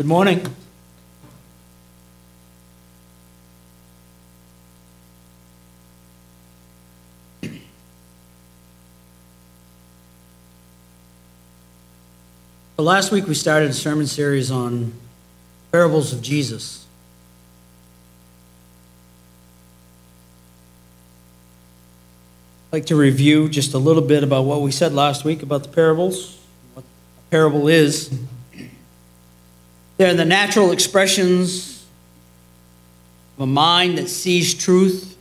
Good morning. So last week we started a sermon series on parables of Jesus. I'd like to review just a little bit about what we said last week about the parables, what a parable is. They're the natural expressions of a mind that sees truth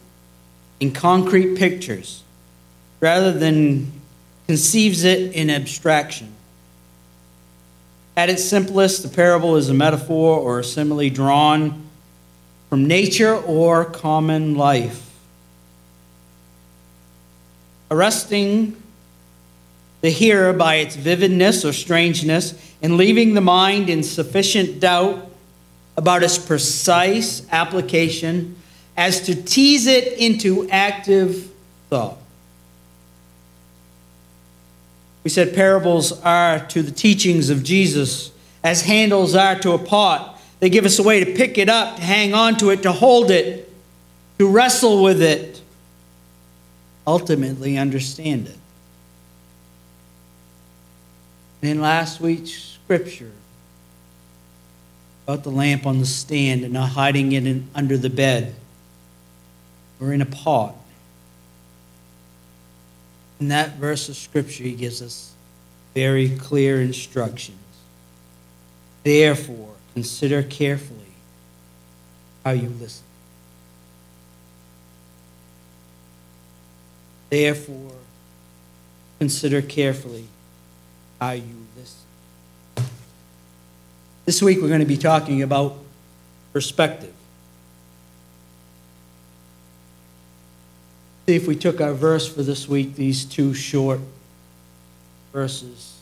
in concrete pictures rather than conceives it in abstraction. At its simplest, the parable is a metaphor or a simile drawn from nature or common life. Arresting the hearer by its vividness or strangeness and leaving the mind in sufficient doubt about its precise application as to tease it into active thought. We said parables are to the teachings of Jesus as handles are to a pot. They give us a way to pick it up, to hang on to it, to hold it, to wrestle with it, ultimately understand it. In last week's scripture, about the lamp on the stand and not hiding it in, under the bed or in a pot. In that verse of Scripture, he gives us very clear instructions. Therefore, consider carefully how you listen. Therefore, consider carefully how you listen. This week, we're going to be talking about perspective. See if we took our verse for this week, these two short verses,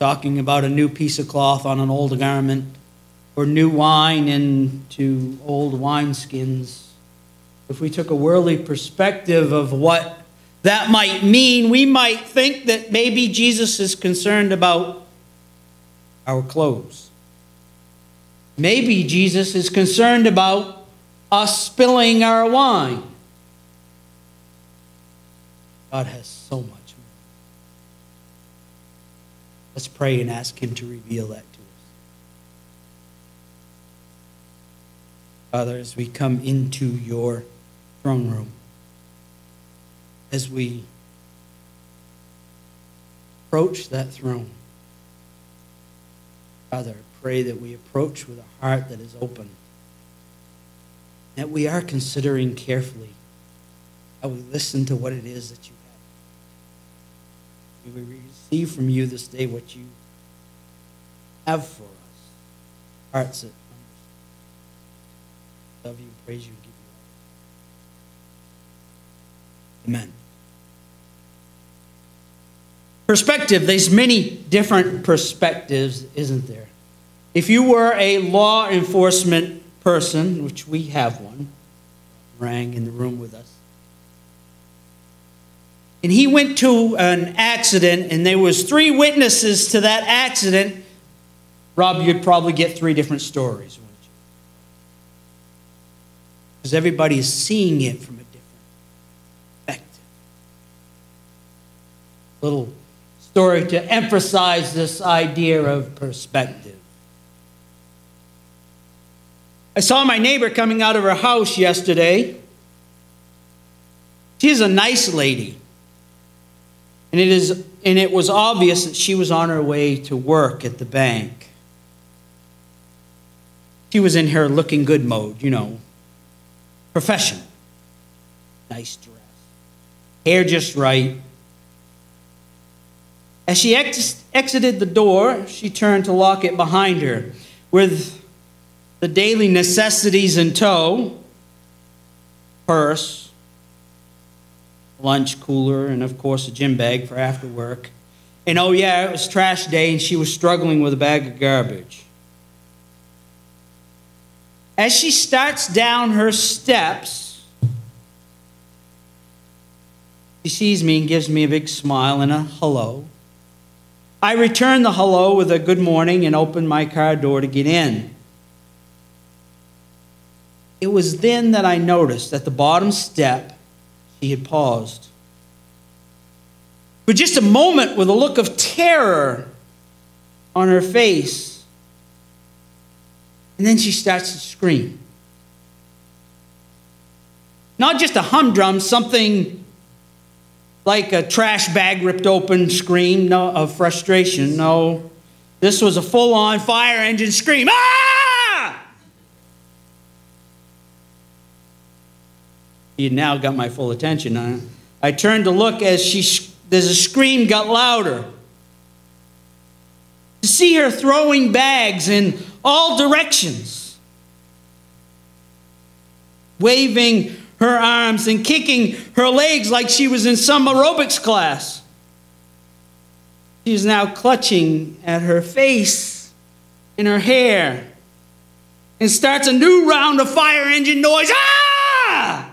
talking about a new piece of cloth on an old garment, or new wine into old wineskins. If we took a worldly perspective of what that might mean, we might think that maybe Jesus is concerned about our clothes. Maybe Jesus is concerned about us spilling our wine. God has so much more. Let's pray and ask Him to reveal that to us. Father, as we come into your throne room, as we approach that throne, Father, I pray that we approach with a heart that is open, that we are considering carefully how we listen to what it is that you have. May we receive from you this day what you have for us. Hearts that love you, praise you, give you all. Amen. Perspective, there's many different perspectives, isn't there? If you were a law enforcement person, which we have one, rang in the room with us, and he went to an accident and there was three witnesses to that accident rob you'd probably get three different stories wouldn't you because everybody is seeing it from a different perspective little story to emphasize this idea of perspective i saw my neighbor coming out of her house yesterday she's a nice lady and it, is, and it was obvious that she was on her way to work at the bank. She was in her looking good mode, you know, professional. Nice dress, hair just right. As she ex- exited the door, she turned to lock it behind her. With the daily necessities in tow purse, lunch cooler, and of course a gym bag for after work. And oh, yeah, it was trash day, and she was struggling with a bag of garbage. As she starts down her steps, she sees me and gives me a big smile and a hello. I returned the hello with a good morning and opened my car door to get in. It was then that I noticed at the bottom step she had paused. For just a moment, with a look of terror on her face, and then she starts to scream. Not just a humdrum, something like a trash bag ripped open scream no, of frustration. No, this was a full on fire engine scream. Ah! He now got my full attention. I, turned to look as she, as a scream got louder. To see her throwing bags in all directions, waving her arms and kicking her legs like she was in some aerobics class. She is now clutching at her face and her hair and starts a new round of fire engine noise. Ah!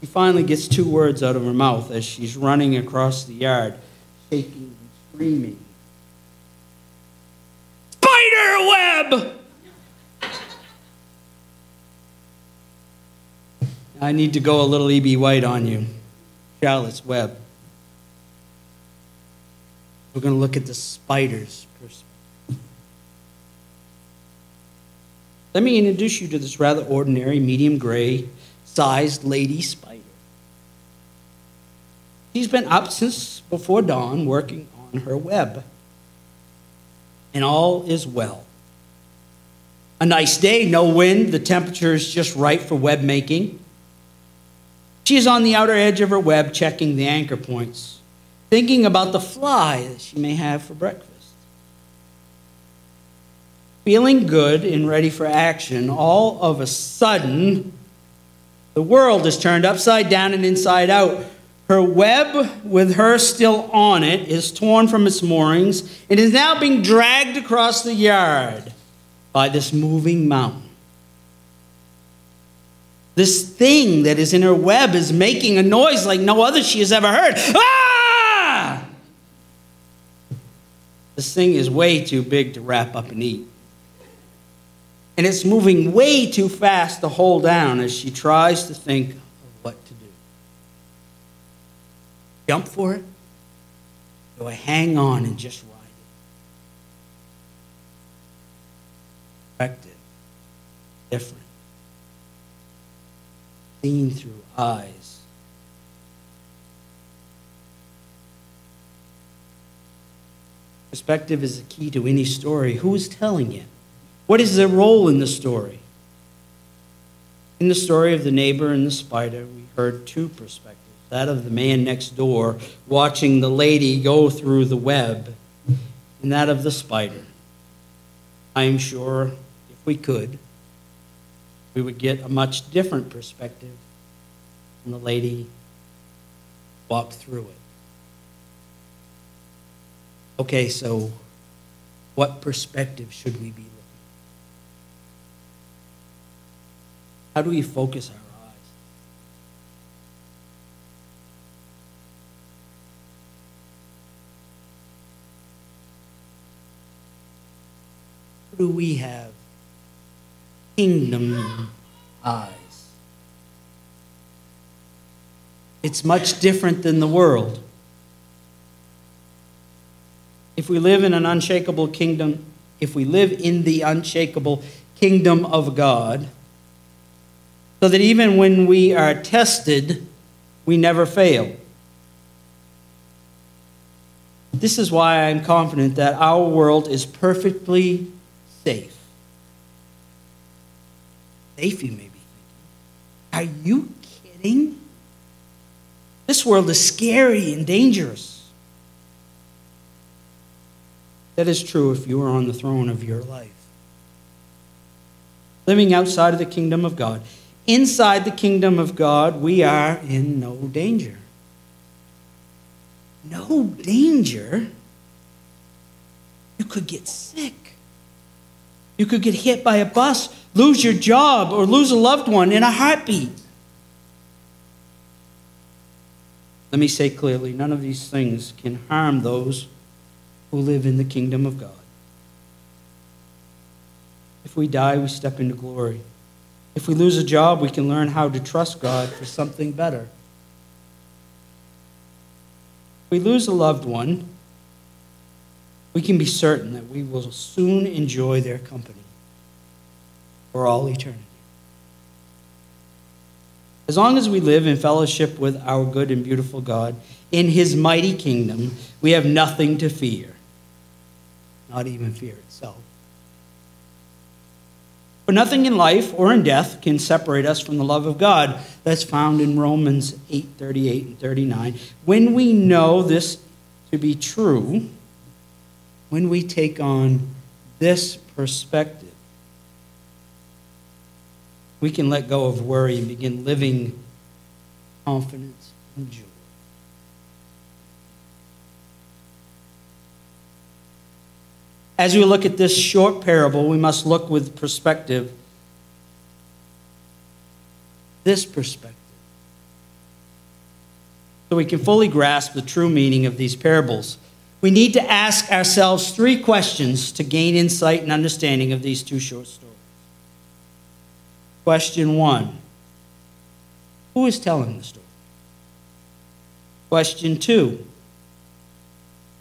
She finally gets two words out of her mouth as she's running across the yard, shaking and screaming. Spider web! I need to go a little E.B. White on you. Charlotte's Web. We're going to look at the spider's perspective. Let me introduce you to this rather ordinary, medium gray sized lady spider. She's been up since before dawn working on her web. And all is well. A nice day, no wind, the temperature is just right for web making. She is on the outer edge of her web checking the anchor points, thinking about the fly that she may have for breakfast. Feeling good and ready for action, all of a sudden, the world is turned upside down and inside out. Her web, with her still on it, is torn from its moorings and is now being dragged across the yard by this moving mountain. This thing that is in her web is making a noise like no other she has ever heard. Ah! This thing is way too big to wrap up and eat. And it's moving way too fast to hold down as she tries to think of what to do. Jump for it? Do I hang on and just ride it? Effective. Different seen through eyes. Perspective is the key to any story. Who is telling it? What is their role in the story? In the story of the neighbor and the spider, we heard two perspectives that of the man next door watching the lady go through the web, and that of the spider. I am sure if we could, we would get a much different perspective when the lady walked through it. Okay, so what perspective should we be looking at? How do we focus our eyes? Who do we have kingdom eyes. It's much different than the world. If we live in an unshakable kingdom, if we live in the unshakable kingdom of God, so that even when we are tested, we never fail. This is why I'm confident that our world is perfectly safe safe, you may be thinking. Are you kidding? This world is scary and dangerous. That is true if you are on the throne of your life. Living outside of the kingdom of God. Inside the kingdom of God, we are in no danger. No danger? You could get sick. You could get hit by a bus lose your job, or lose a loved one in a heartbeat. Let me say clearly none of these things can harm those who live in the kingdom of God. If we die, we step into glory. If we lose a job, we can learn how to trust God for something better. If we lose a loved one, we can be certain that we will soon enjoy their company for all eternity. As long as we live in fellowship with our good and beautiful God in his mighty kingdom, we have nothing to fear, not even fear itself. For nothing in life or in death can separate us from the love of God that's found in Romans 8 38 and 39. When we know this to be true, when we take on this perspective, we can let go of worry and begin living confidence and joy. As we look at this short parable, we must look with perspective. This perspective. So we can fully grasp the true meaning of these parables. We need to ask ourselves three questions to gain insight and understanding of these two short stories. Question one Who is telling the story? Question two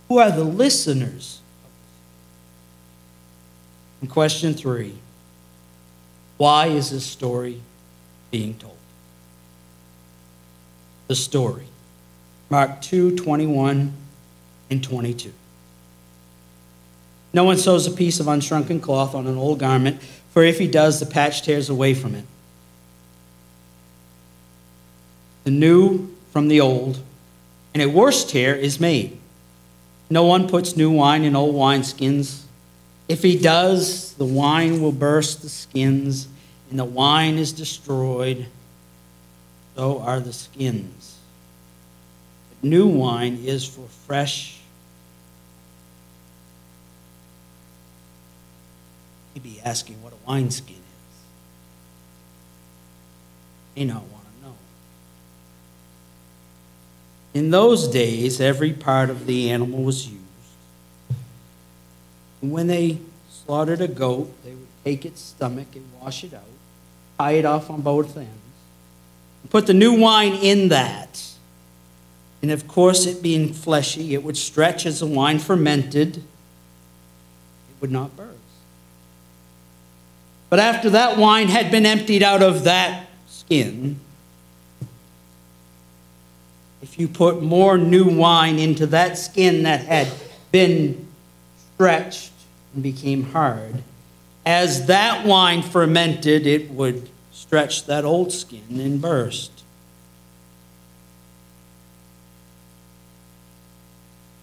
Who are the listeners? And question three Why is this story being told? The story. Mark 2 21 and 22. No one sews a piece of unshrunken cloth on an old garment, for if he does, the patch tears away from it. The new from the old, and a worse tear is made. No one puts new wine in old wineskins. If he does, the wine will burst the skins, and the wine is destroyed. So are the skins. But new wine is for fresh He'd be asking what a wineskin is. He not want to know. In those days, every part of the animal was used. When they slaughtered a goat, they would take its stomach and wash it out, tie it off on both ends, put the new wine in that. And of course, it being fleshy, it would stretch as the wine fermented. It would not burn. But after that wine had been emptied out of that skin, if you put more new wine into that skin that had been stretched and became hard, as that wine fermented, it would stretch that old skin and burst.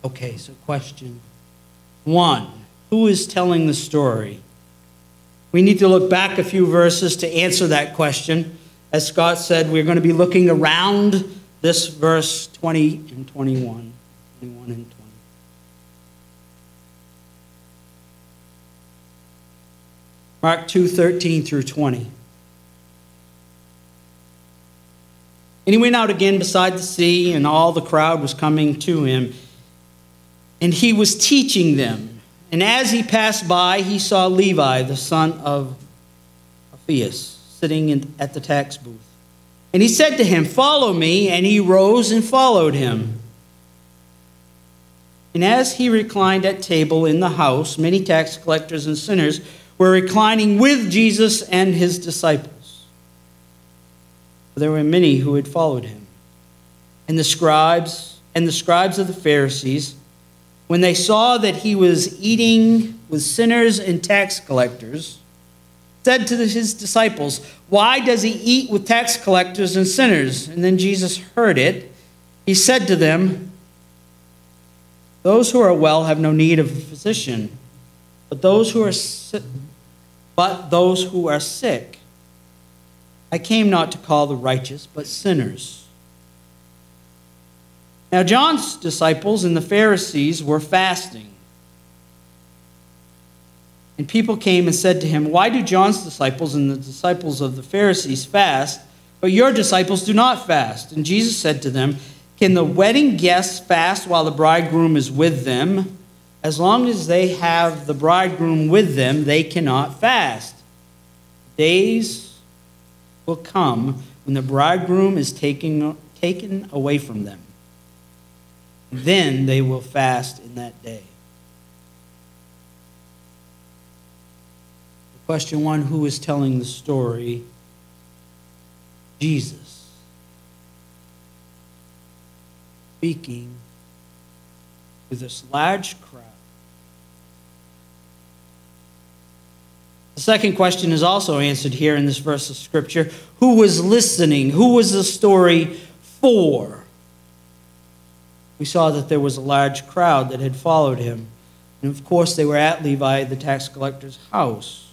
Okay, so question one Who is telling the story? We need to look back a few verses to answer that question. As Scott said, we're going to be looking around this verse 20 and 21. 21 and 20. Mark 2 13 through 20. And he went out again beside the sea, and all the crowd was coming to him. And he was teaching them. And as he passed by, he saw Levi, the son of Alphaeus, sitting in, at the tax booth. And he said to him, Follow me. And he rose and followed him. And as he reclined at table in the house, many tax collectors and sinners were reclining with Jesus and his disciples. There were many who had followed him. And the scribes and the scribes of the Pharisees when they saw that he was eating with sinners and tax collectors, said to his disciples, Why does he eat with tax collectors and sinners? And then Jesus heard it. He said to them, Those who are well have no need of a physician, but those who are sick, but those who are sick. I came not to call the righteous, but sinners. Now, John's disciples and the Pharisees were fasting. And people came and said to him, Why do John's disciples and the disciples of the Pharisees fast, but your disciples do not fast? And Jesus said to them, Can the wedding guests fast while the bridegroom is with them? As long as they have the bridegroom with them, they cannot fast. Days will come when the bridegroom is taken, taken away from them. Then they will fast in that day. Question one Who is telling the story? Jesus. Speaking to this large crowd. The second question is also answered here in this verse of Scripture. Who was listening? Who was the story for? We saw that there was a large crowd that had followed him. And of course, they were at Levi, the tax collector's house.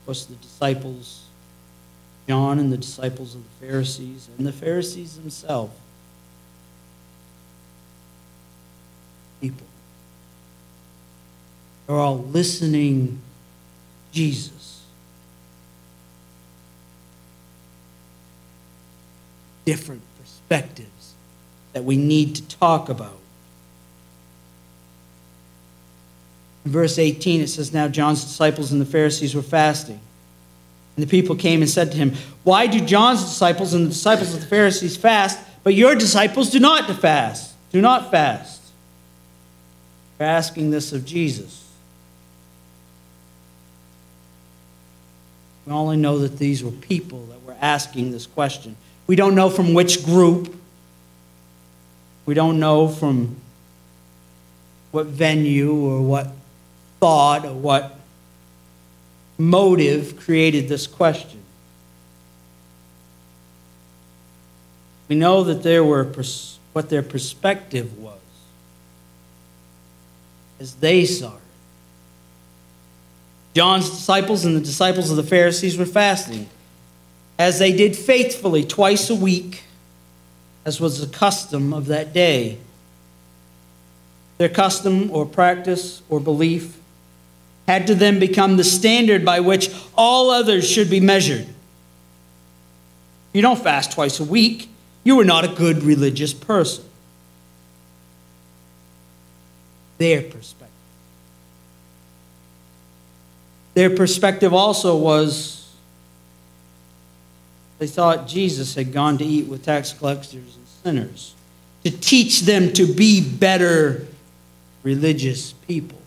Of course, the disciples, John and the disciples of the Pharisees, and the Pharisees themselves. People. They're all listening Jesus. Different perspectives that we need to talk about. In verse 18, it says, Now John's disciples and the Pharisees were fasting. And the people came and said to him, Why do John's disciples and the disciples of the Pharisees fast, but your disciples do not fast? Do not fast. They're asking this of Jesus. We only know that these were people that were asking this question. We don't know from which group. We don't know from what venue or what thought or what motive created this question. We know that there were pers- what their perspective was as they saw it. John's disciples and the disciples of the Pharisees were fasting, as they did faithfully twice a week, as was the custom of that day. Their custom or practice or belief had to then become the standard by which all others should be measured. You don't fast twice a week, you are not a good religious person. Their perspective. Their perspective also was they thought Jesus had gone to eat with tax collectors and sinners to teach them to be better religious people.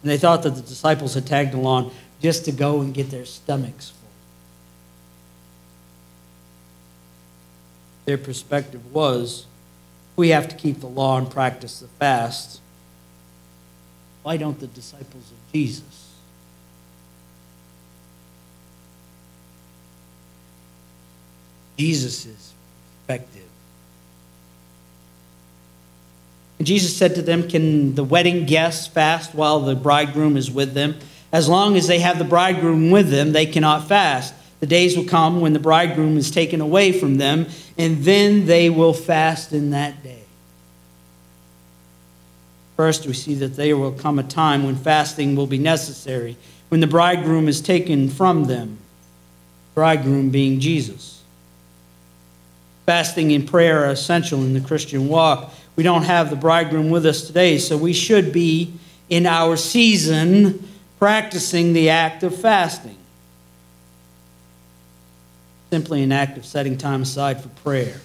And they thought that the disciples had tagged along just to go and get their stomachs full. Their perspective was we have to keep the law and practice the fast. Why don't the disciples of Jesus? Jesus' perspective Jesus said to them, Can the wedding guests fast while the bridegroom is with them? As long as they have the bridegroom with them, they cannot fast. The days will come when the bridegroom is taken away from them, and then they will fast in that day. First, we see that there will come a time when fasting will be necessary, when the bridegroom is taken from them, bridegroom being Jesus. Fasting and prayer are essential in the Christian walk we don't have the bridegroom with us today, so we should be in our season practicing the act of fasting. Simply an act of setting time aside for prayer.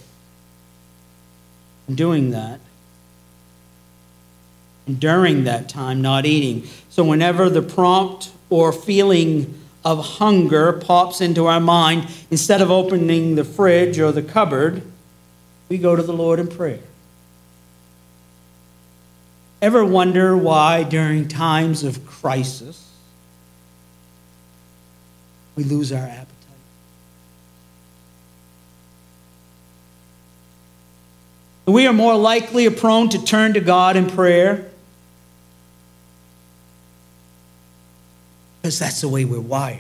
And doing that, and during that time, not eating. So, whenever the prompt or feeling of hunger pops into our mind, instead of opening the fridge or the cupboard, we go to the Lord in prayer. Ever wonder why during times of crisis we lose our appetite? We are more likely or prone to turn to God in prayer because that's the way we're wired.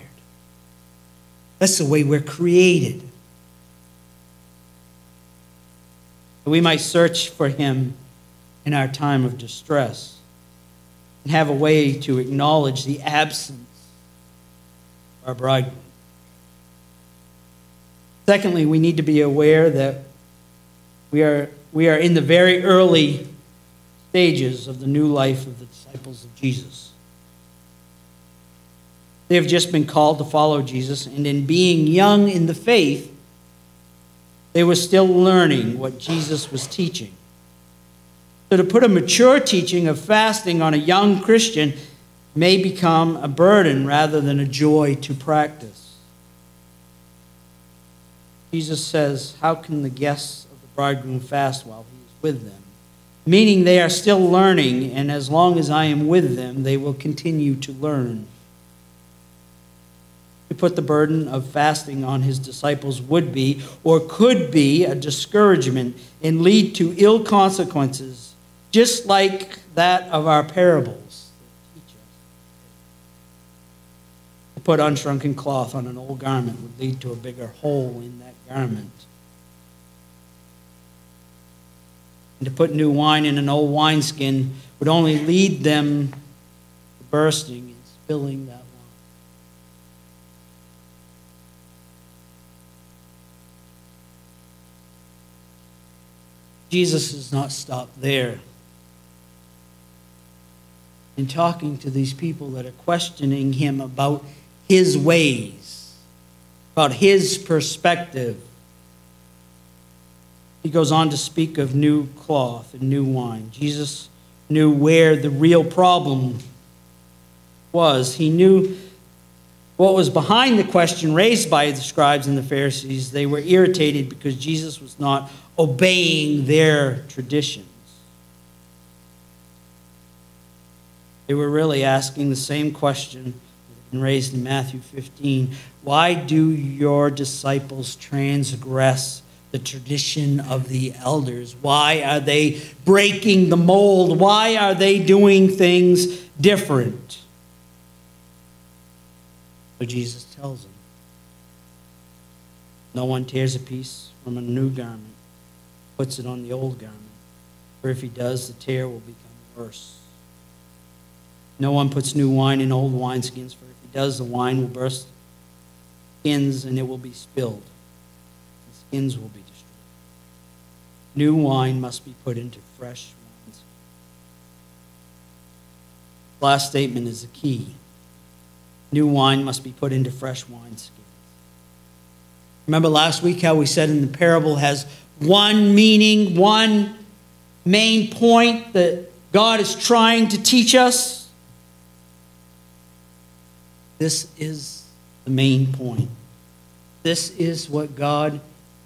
That's the way we're created. We might search for Him in our time of distress and have a way to acknowledge the absence of our bridegroom. Secondly, we need to be aware that we are, we are in the very early stages of the new life of the disciples of Jesus. They have just been called to follow Jesus, and in being young in the faith, they were still learning what Jesus was teaching. So, to put a mature teaching of fasting on a young Christian may become a burden rather than a joy to practice. Jesus says, How can the guests of the bridegroom fast while he is with them? Meaning they are still learning, and as long as I am with them, they will continue to learn. To put the burden of fasting on his disciples would be, or could be, a discouragement and lead to ill consequences just like that of our parables. To put unshrunken cloth on an old garment would lead to a bigger hole in that garment. And to put new wine in an old wineskin would only lead them to bursting and spilling that wine. Jesus does not stop there in talking to these people that are questioning him about his ways, about his perspective. He goes on to speak of new cloth and new wine. Jesus knew where the real problem was. He knew what was behind the question raised by the scribes and the Pharisees. They were irritated because Jesus was not obeying their traditions. They were really asking the same question raised in Matthew 15 Why do your disciples transgress the tradition of the elders? Why are they breaking the mold? Why are they doing things different? So Jesus tells them No one tears a piece from a new garment, puts it on the old garment, for if he does, the tear will become worse. No one puts new wine in old wineskins, for if he does, the wine will burst skins and it will be spilled. The skins will be destroyed. New wine must be put into fresh wines. Last statement is the key. New wine must be put into fresh wineskins. Remember last week how we said in the parable has one meaning, one main point that God is trying to teach us? This is the main point. This is what God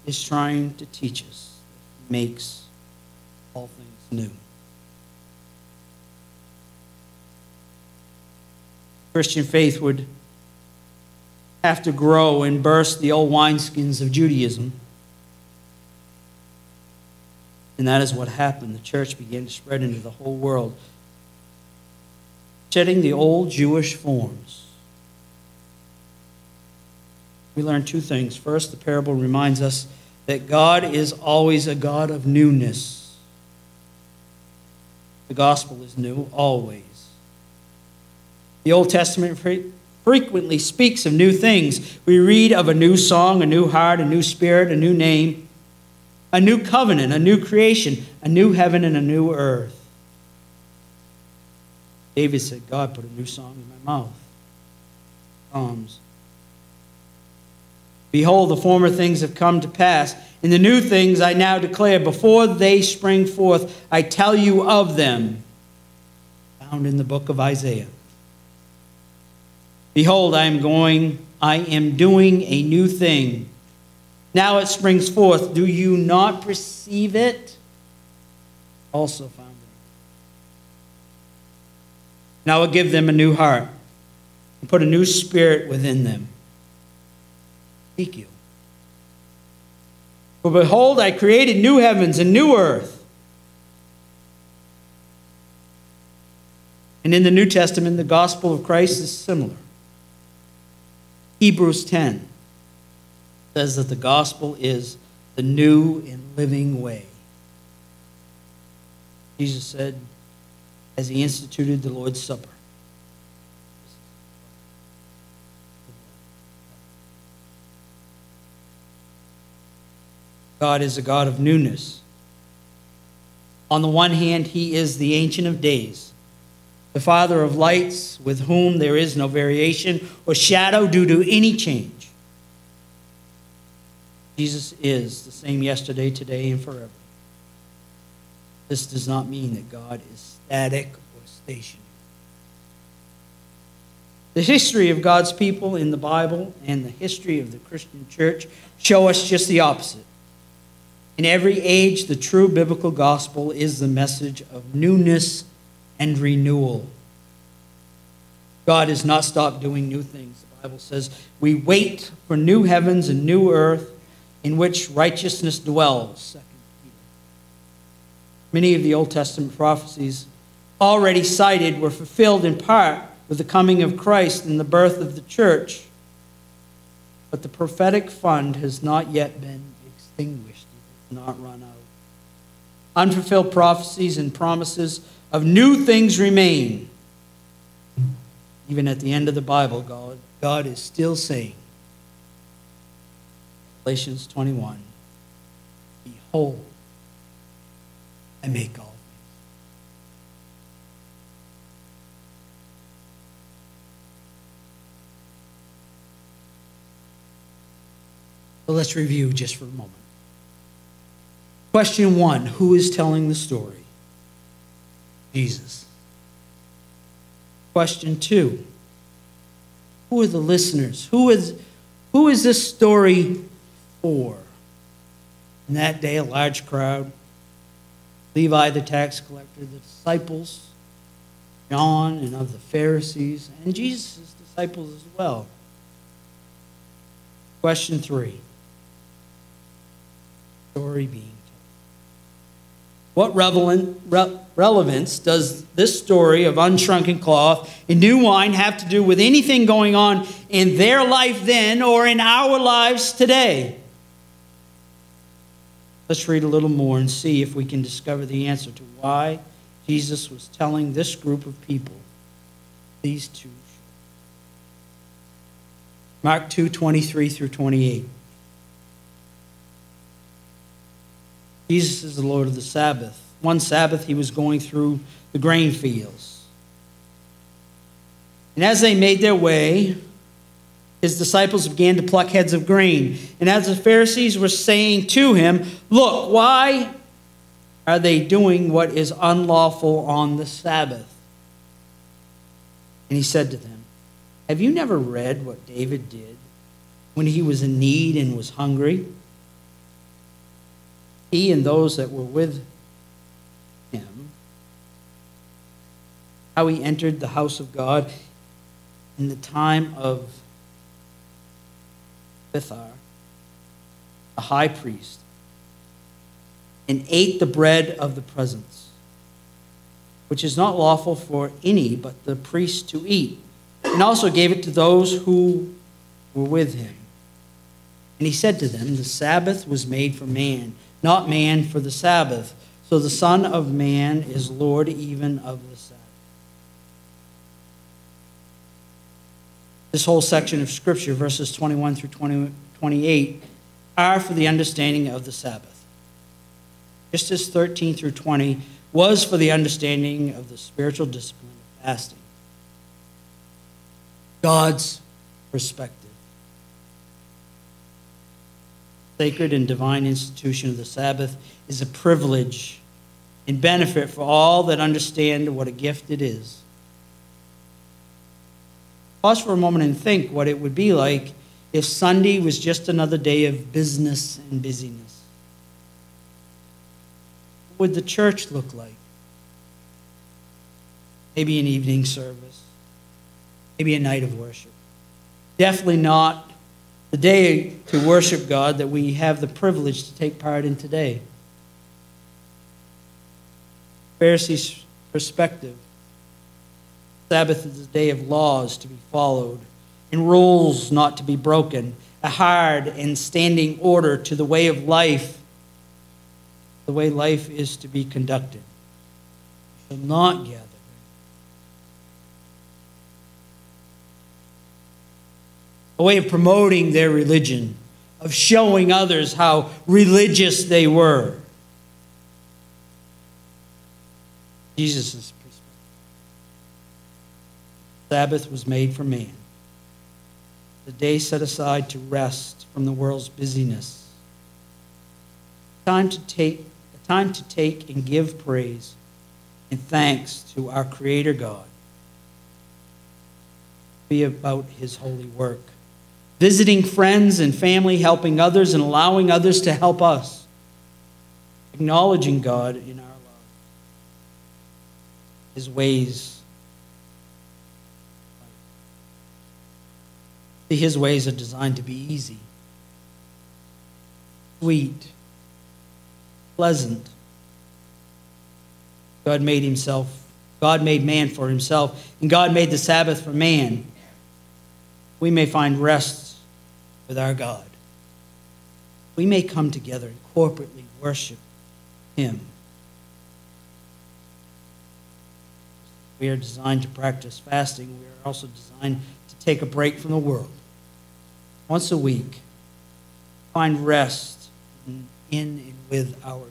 is trying to teach us. It makes all things new. Christian faith would have to grow and burst the old wineskins of Judaism. And that is what happened. The church began to spread into the whole world, shedding the old Jewish forms we learn two things. First, the parable reminds us that God is always a God of newness. The gospel is new always. The Old Testament frequently speaks of new things. We read of a new song, a new heart, a new spirit, a new name, a new covenant, a new creation, a new heaven, and a new earth. David said, God put a new song in my mouth. Psalms Behold, the former things have come to pass, and the new things I now declare. Before they spring forth, I tell you of them. Found in the book of Isaiah. Behold, I am going, I am doing a new thing. Now it springs forth. Do you not perceive it? Also found it. Now I will give them a new heart and put a new spirit within them Ezekiel. For behold, I created new heavens and new earth. And in the New Testament, the gospel of Christ is similar. Hebrews 10 says that the gospel is the new and living way. Jesus said, as he instituted the Lord's Supper, God is a God of newness. On the one hand, he is the Ancient of Days, the Father of lights, with whom there is no variation or shadow due to any change. Jesus is the same yesterday, today, and forever. This does not mean that God is static or stationary. The history of God's people in the Bible and the history of the Christian church show us just the opposite. In every age, the true biblical gospel is the message of newness and renewal. God has not stopped doing new things. The Bible says, We wait for new heavens and new earth in which righteousness dwells. Many of the Old Testament prophecies already cited were fulfilled in part with the coming of Christ and the birth of the church. But the prophetic fund has not yet been extinguished, it has not run out. Unfulfilled prophecies and promises of new things remain. Even at the end of the Bible, God, God is still saying, Galatians 21, Behold, I make all things. So let's review just for a moment. Question one Who is telling the story? Jesus. Question two Who are the listeners? Who is, who is this story for? In that day, a large crowd. Levi the tax collector, the disciples, John and of the Pharisees, and Jesus' disciples as well. Question three story being told. What relevant, re- relevance does this story of unshrunken cloth and new wine have to do with anything going on in their life then or in our lives today? Let's read a little more and see if we can discover the answer to why Jesus was telling this group of people these two. Mark 2 23 through 28. Jesus is the Lord of the Sabbath. One Sabbath, he was going through the grain fields. And as they made their way, his disciples began to pluck heads of grain. And as the Pharisees were saying to him, Look, why are they doing what is unlawful on the Sabbath? And he said to them, Have you never read what David did when he was in need and was hungry? he and those that were with him, how he entered the house of God in the time of Abiathar, the high priest, and ate the bread of the presence, which is not lawful for any but the priest to eat, and also gave it to those who were with him. And he said to them, The Sabbath was made for man not man for the Sabbath. So the Son of Man is Lord even of the Sabbath. This whole section of Scripture, verses 21 through 20, 28, are for the understanding of the Sabbath. Just as 13 through 20 was for the understanding of the spiritual discipline of fasting. God's perspective. Sacred and divine institution of the Sabbath is a privilege and benefit for all that understand what a gift it is. Pause for a moment and think what it would be like if Sunday was just another day of business and busyness. What would the church look like? Maybe an evening service, maybe a night of worship. Definitely not the day to worship God that we have the privilege to take part in today. Pharisees' perspective Sabbath is a day of laws to be followed and rules not to be broken, a hard and standing order to the way of life, the way life is to be conducted. You shall not gather a way of promoting their religion, of showing others how religious they were. Jesus' perspective. Sabbath was made for man. The day set aside to rest from the world's busyness. Time to take a time to take and give praise and thanks to our Creator God. Be about his holy work. Visiting friends and family, helping others, and allowing others to help us. Acknowledging God in our lives, his ways. His ways are designed to be easy, sweet, pleasant. God made himself, God made man for himself, and God made the Sabbath for man. We may find rest with our God. We may come together and corporately worship him. We are designed to practice fasting. We are also designed to take a break from the world. Once a week, find rest in and with our God.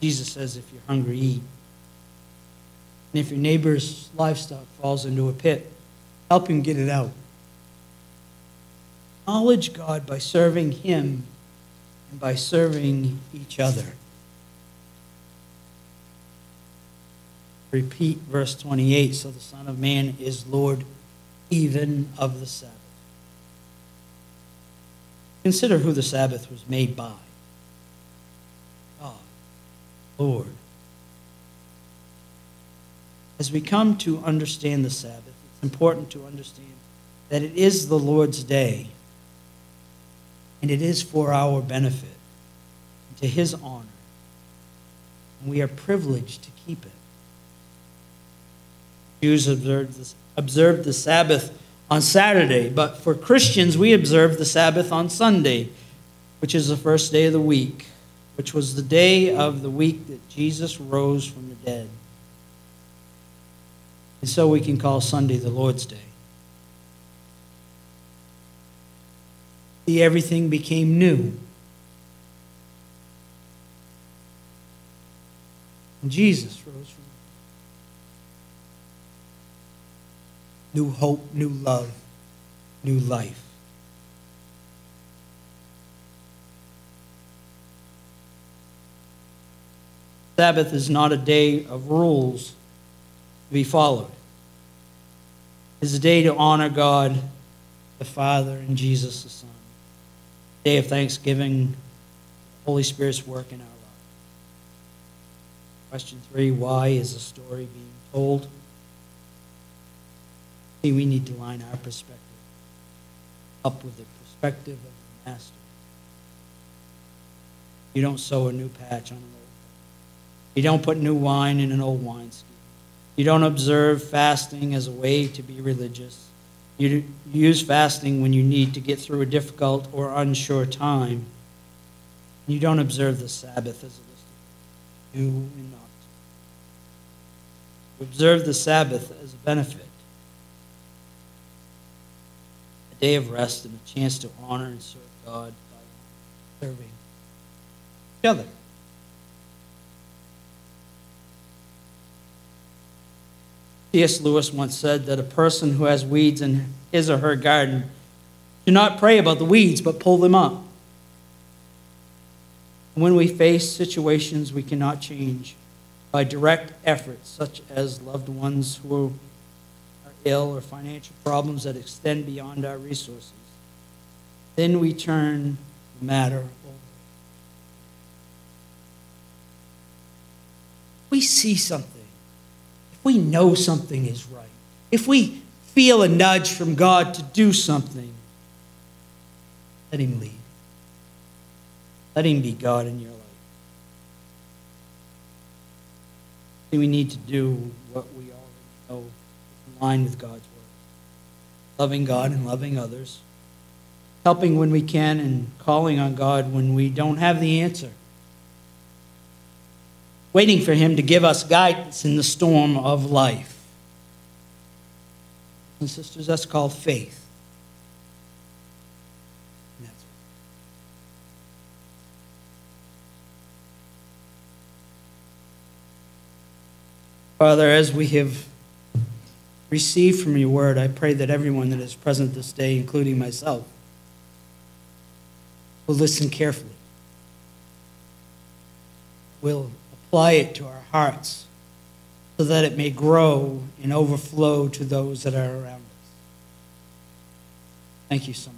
Jesus says, if you're hungry, eat. And if your neighbor's livestock falls into a pit, help him get it out. Acknowledge God by serving him and by serving each other. repeat verse 28 so the Son of Man is Lord even of the Sabbath. Consider who the Sabbath was made by God, Lord. As we come to understand the Sabbath, it's important to understand that it is the Lord's day and it is for our benefit to his honor. And we are privileged to keep it. Jews observed observed the Sabbath on Saturday, but for Christians, we observe the Sabbath on Sunday, which is the first day of the week, which was the day of the week that Jesus rose from the dead. And so we can call Sunday the Lord's Day. See, everything became new. And Jesus rose from the new hope, new love, new life. Sabbath is not a day of rules to be followed. It's a day to honor God, the Father, and Jesus, the Son. Day of thanksgiving, Holy Spirit's work in our lives. Question three Why is the story being told? See, we need to line our perspective up with the perspective of the Master. You don't sew a new patch on an old You don't put new wine in an old wineskin. You don't observe fasting as a way to be religious. You use fasting when you need to get through a difficult or unsure time. You don't observe the Sabbath as a list You do not. Observe the Sabbath as a benefit a day of rest and a chance to honor and serve God by serving each other. C.S. Lewis once said that a person who has weeds in his or her garden do not pray about the weeds, but pull them up. When we face situations we cannot change by direct efforts, such as loved ones who are ill or financial problems that extend beyond our resources. Then we turn the matter over. we see something, we know something is right, if we feel a nudge from God to do something, let Him lead. Let Him be God in your life. We need to do what we already know in line with God's word. Loving God and loving others. Helping when we can and calling on God when we don't have the answer. Waiting for Him to give us guidance in the storm of life. And sisters, that's called faith. Father, as we have received from your word, I pray that everyone that is present this day, including myself, will listen carefully, will apply it to our hearts, so that it may grow and overflow to those that are around us. Thank you so much.